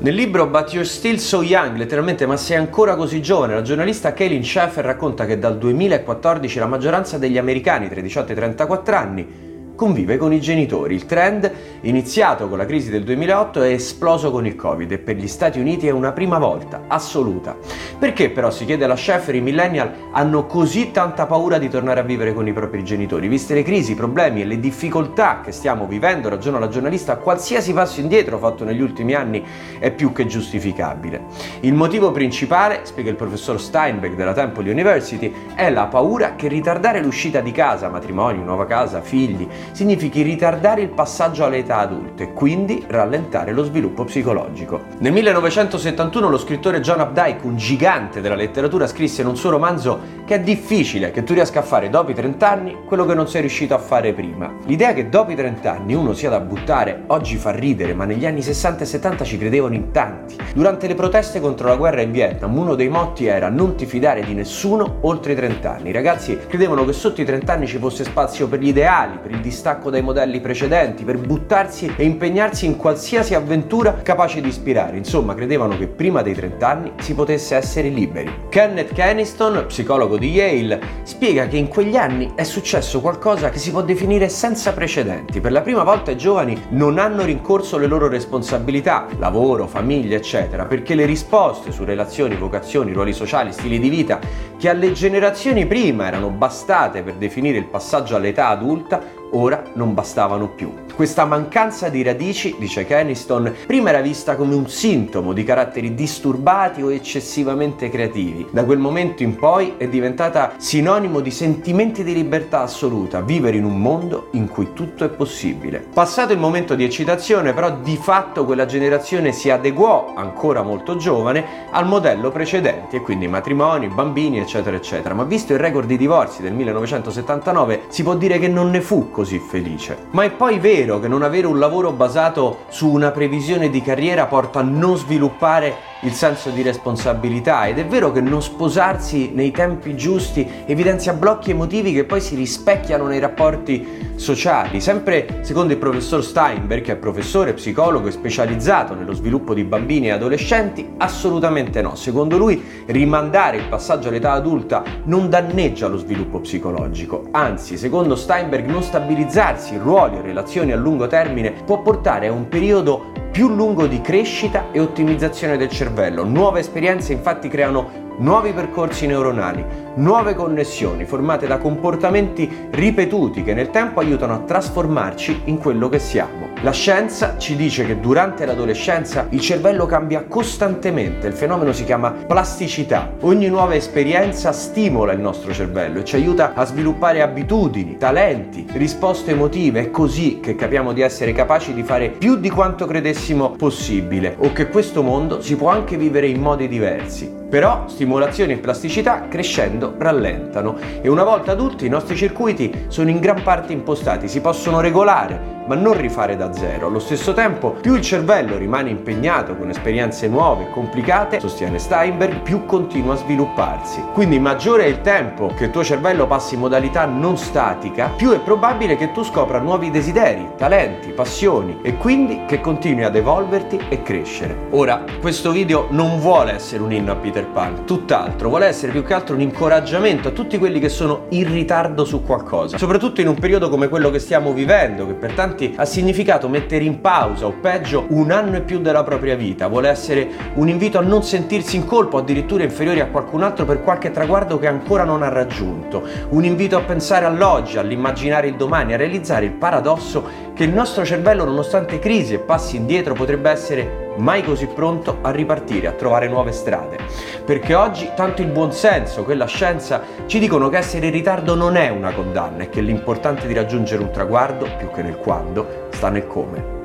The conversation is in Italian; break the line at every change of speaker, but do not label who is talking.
Nel libro But You're Still So Young, letteralmente ma sei ancora così giovane, la giornalista Kaylin Schaeffer racconta che dal 2014 la maggioranza degli americani tra i 18 e i 34 anni convive con i genitori. Il trend, iniziato con la crisi del 2008, è esploso con il Covid e per gli Stati Uniti è una prima volta assoluta. Perché però, si chiede alla Schaeffer, i millennial hanno così tanta paura di tornare a vivere con i propri genitori? Viste le crisi, i problemi e le difficoltà che stiamo vivendo, ragiona la giornalista, qualsiasi passo indietro fatto negli ultimi anni è più che giustificabile. Il motivo principale, spiega il professor Steinbeck della Temple University, è la paura che ritardare l'uscita di casa, matrimonio, nuova casa, figli, significhi ritardare il passaggio all'età adulta e quindi rallentare lo sviluppo psicologico. Nel 1971 lo scrittore John Updike, un gigante della letteratura, scrisse in un suo romanzo che è difficile che tu riesca a fare dopo i 30 anni quello che non sei riuscito a fare prima. L'idea che dopo i 30 anni uno sia da buttare oggi fa ridere, ma negli anni 60 e 70 ci credevano in tanti. Durante le proteste contro la guerra in Vietnam, uno dei motti era non ti fidare di nessuno oltre i 30 anni. I ragazzi credevano che sotto i 30 anni ci fosse spazio per gli ideali, per il distacco distacco dai modelli precedenti, per buttarsi e impegnarsi in qualsiasi avventura capace di ispirare. Insomma, credevano che prima dei 30 anni si potesse essere liberi. Kenneth Keniston, psicologo di Yale, spiega che in quegli anni è successo qualcosa che si può definire senza precedenti. Per la prima volta i giovani non hanno rincorso le loro responsabilità, lavoro, famiglia, eccetera, perché le risposte su relazioni, vocazioni, ruoli sociali, stili di vita che alle generazioni prima erano bastate per definire il passaggio all'età adulta ora non bastavano più. Questa mancanza di radici, dice Keniston, prima era vista come un sintomo di caratteri disturbati o eccessivamente creativi. Da quel momento in poi è diventata sinonimo di sentimenti di libertà assoluta, vivere in un mondo in cui tutto è possibile. Passato il momento di eccitazione, però di fatto quella generazione si adeguò, ancora molto giovane, al modello precedente e quindi matrimoni, bambini, eccetera, eccetera. Ma visto il record di divorzi del 1979, si può dire che non ne fu così felice. Ma è poi vero che non avere un lavoro basato su una previsione di carriera porta a non sviluppare il senso di responsabilità ed è vero che non sposarsi nei tempi giusti evidenzia blocchi emotivi che poi si rispecchiano nei rapporti sociali. Sempre secondo il professor Steinberg, che è professore, psicologo e specializzato nello sviluppo di bambini e adolescenti, assolutamente no. Secondo lui rimandare il passaggio all'età adulta non danneggia lo sviluppo psicologico, anzi, secondo Steinberg non stabilizzarsi ruoli e relazioni a lungo termine può portare a un periodo più lungo di crescita e ottimizzazione del cervello. Nuove esperienze infatti creano nuovi percorsi neuronali, nuove connessioni formate da comportamenti ripetuti che nel tempo aiutano a trasformarci in quello che siamo. La scienza ci dice che durante l'adolescenza il cervello cambia costantemente, il fenomeno si chiama plasticità. Ogni nuova esperienza stimola il nostro cervello e ci aiuta a sviluppare abitudini, talenti, risposte emotive. È così che capiamo di essere capaci di fare più di quanto credessimo possibile o che questo mondo si può anche vivere in modi diversi. Però stimolazione e plasticità crescendo rallentano e una volta adulti i nostri circuiti sono in gran parte impostati, si possono regolare ma non rifare da zero. Allo stesso tempo, più il cervello rimane impegnato con esperienze nuove e complicate, sostiene Steinberg, più continua a svilupparsi. Quindi maggiore è il tempo che il tuo cervello passi in modalità non statica, più è probabile che tu scopra nuovi desideri, talenti, passioni e quindi che continui ad evolverti e crescere. Ora, questo video non vuole essere un inno a Peter Pan, tutt'altro, vuole essere più che altro un incoraggiamento a tutti quelli che sono in ritardo su qualcosa, soprattutto in un periodo come quello che stiamo vivendo, che per tanti ha significato mettere in pausa o peggio un anno e più della propria vita, vuole essere un invito a non sentirsi in colpo, addirittura inferiori a qualcun altro per qualche traguardo che ancora non ha raggiunto, un invito a pensare all'oggi, all'immaginare il domani, a realizzare il paradosso che il nostro cervello nonostante crisi e passi indietro potrebbe essere mai così pronto a ripartire, a trovare nuove strade. Perché oggi tanto il buonsenso che la scienza ci dicono che essere in ritardo non è una condanna e che l'importante di raggiungere un traguardo, più che nel quando, sta nel come.